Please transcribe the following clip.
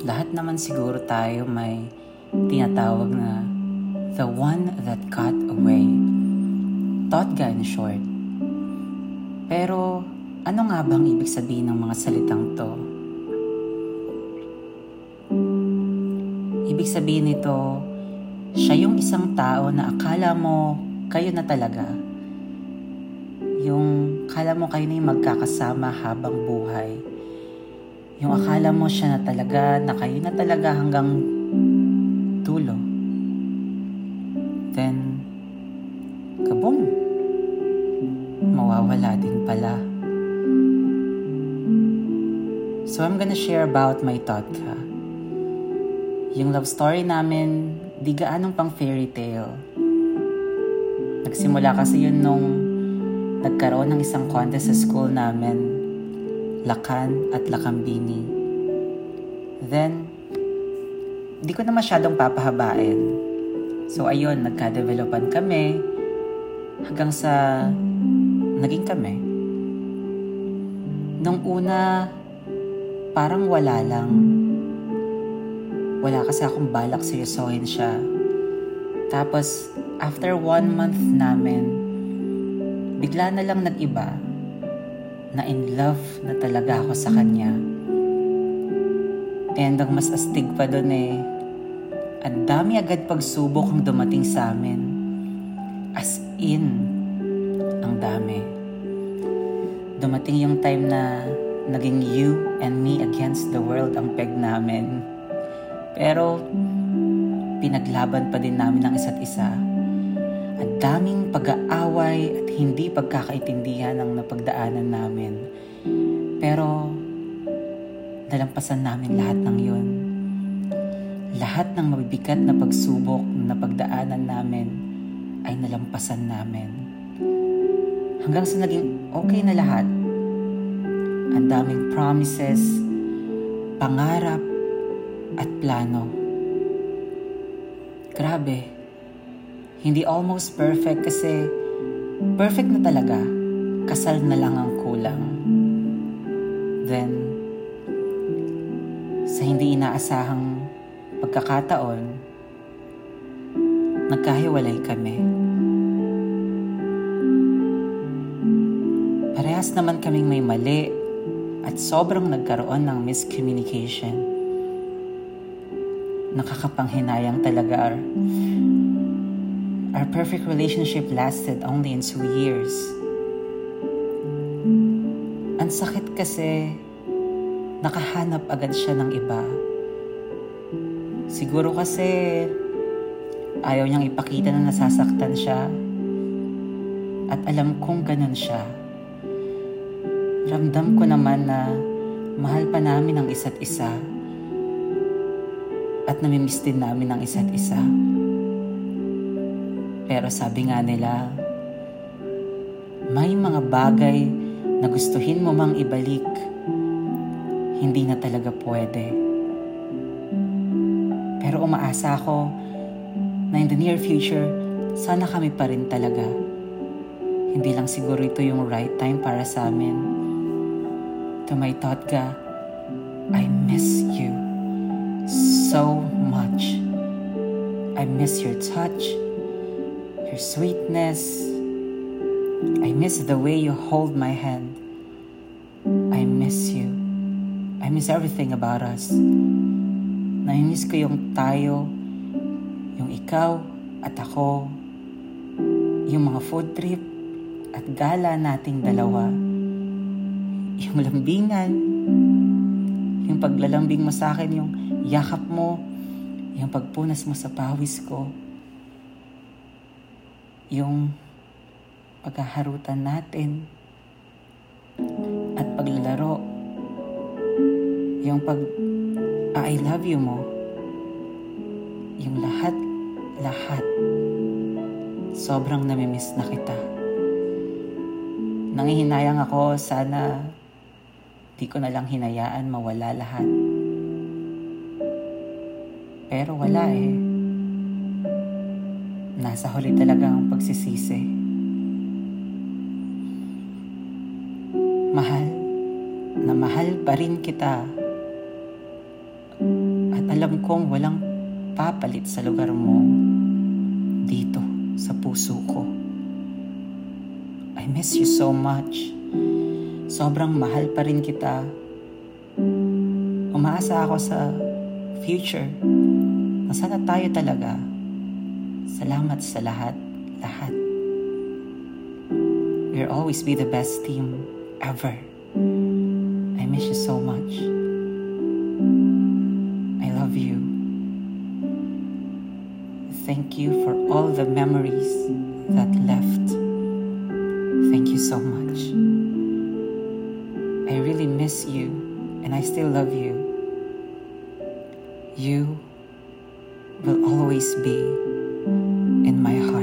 lahat naman siguro tayo may tinatawag na the one that got away. Totga in short. Pero ano nga bang ibig sabihin ng mga salitang to? Ibig sabihin nito, siya yung isang tao na akala mo kayo na talaga. Yung akala mo kayo na yung magkakasama habang buhay yung akala mo siya na talaga, na kayo na talaga hanggang dulo. Then, kaboom! Mawawala din pala. So I'm gonna share about my thought ka. Yung love story namin, di gaanong pang fairy tale. Nagsimula kasi yun nung nagkaroon ng isang contest sa school namin Lakan at Lakambini. Then, di ko na masyadong papahabain. So ayun, nagka-developan kami hanggang sa naging kami. Nung una, parang wala lang. Wala kasi akong balak seryosohin siya. Tapos, after one month namin, bigla na lang nag-iba na in love na talaga ako sa kanya. And ang mas astig pa doon eh, ang dami agad pagsubok ang dumating sa amin. As in, ang dami. Dumating yung time na naging you and me against the world ang peg namin. Pero, pinaglaban pa din namin ang isa't isa ang daming pag-aaway at hindi pagkakaintindihan ang napagdaanan namin. Pero, nalampasan namin lahat ng yun. Lahat ng mabibigat na pagsubok na pagdaanan namin ay nalampasan namin. Hanggang sa naging okay na lahat. Ang daming promises, pangarap, at plano. Grabe hindi almost perfect kasi perfect na talaga. Kasal na lang ang kulang. Then, sa hindi inaasahang pagkakataon, nagkahiwalay kami. Parehas naman kaming may mali at sobrang nagkaroon ng miscommunication. Nakakapanghinayang talaga Our perfect relationship lasted only in two years. Ang sakit kasi, nakahanap agad siya ng iba. Siguro kasi, ayaw niyang ipakita na nasasaktan siya. At alam kong ganun siya. Ramdam ko naman na mahal pa namin ang isa't isa. At namimiss din namin ang isa't isa. Pero sabi nga nila, may mga bagay na gustuhin mo mang ibalik, hindi na talaga pwede. Pero umaasa ako na in the near future, sana kami pa rin talaga. Hindi lang siguro ito yung right time para sa amin. To my thought ka, I miss you so much. I miss your touch your sweetness. I miss the way you hold my hand. I miss you. I miss everything about us. Namimiss ko yung tayo, yung ikaw at ako, yung mga food trip at gala nating dalawa, yung lambingan, yung paglalambing mo sa akin, yung yakap mo, yung pagpunas mo sa pawis ko, yung paghaharutan natin at paglalaro, yung pag I love you mo, yung lahat, lahat, sobrang namimiss na kita. Nangihinayang ako, sana di ko na lang hinayaan mawala lahat. Pero wala eh nasa huli talaga ang pagsisisi. Mahal, na mahal pa rin kita. alam kong walang papalit sa lugar mo dito sa puso ko. I miss you so much. Sobrang mahal pa rin kita. Umaasa ako sa future na sana tayo talaga. Salamat sa lahat, lahat. We'll always be the best team ever. I miss you so much. I love you. Thank you for all the memories that left. Thank you so much. I really miss you and I still love you. You will always be in my heart.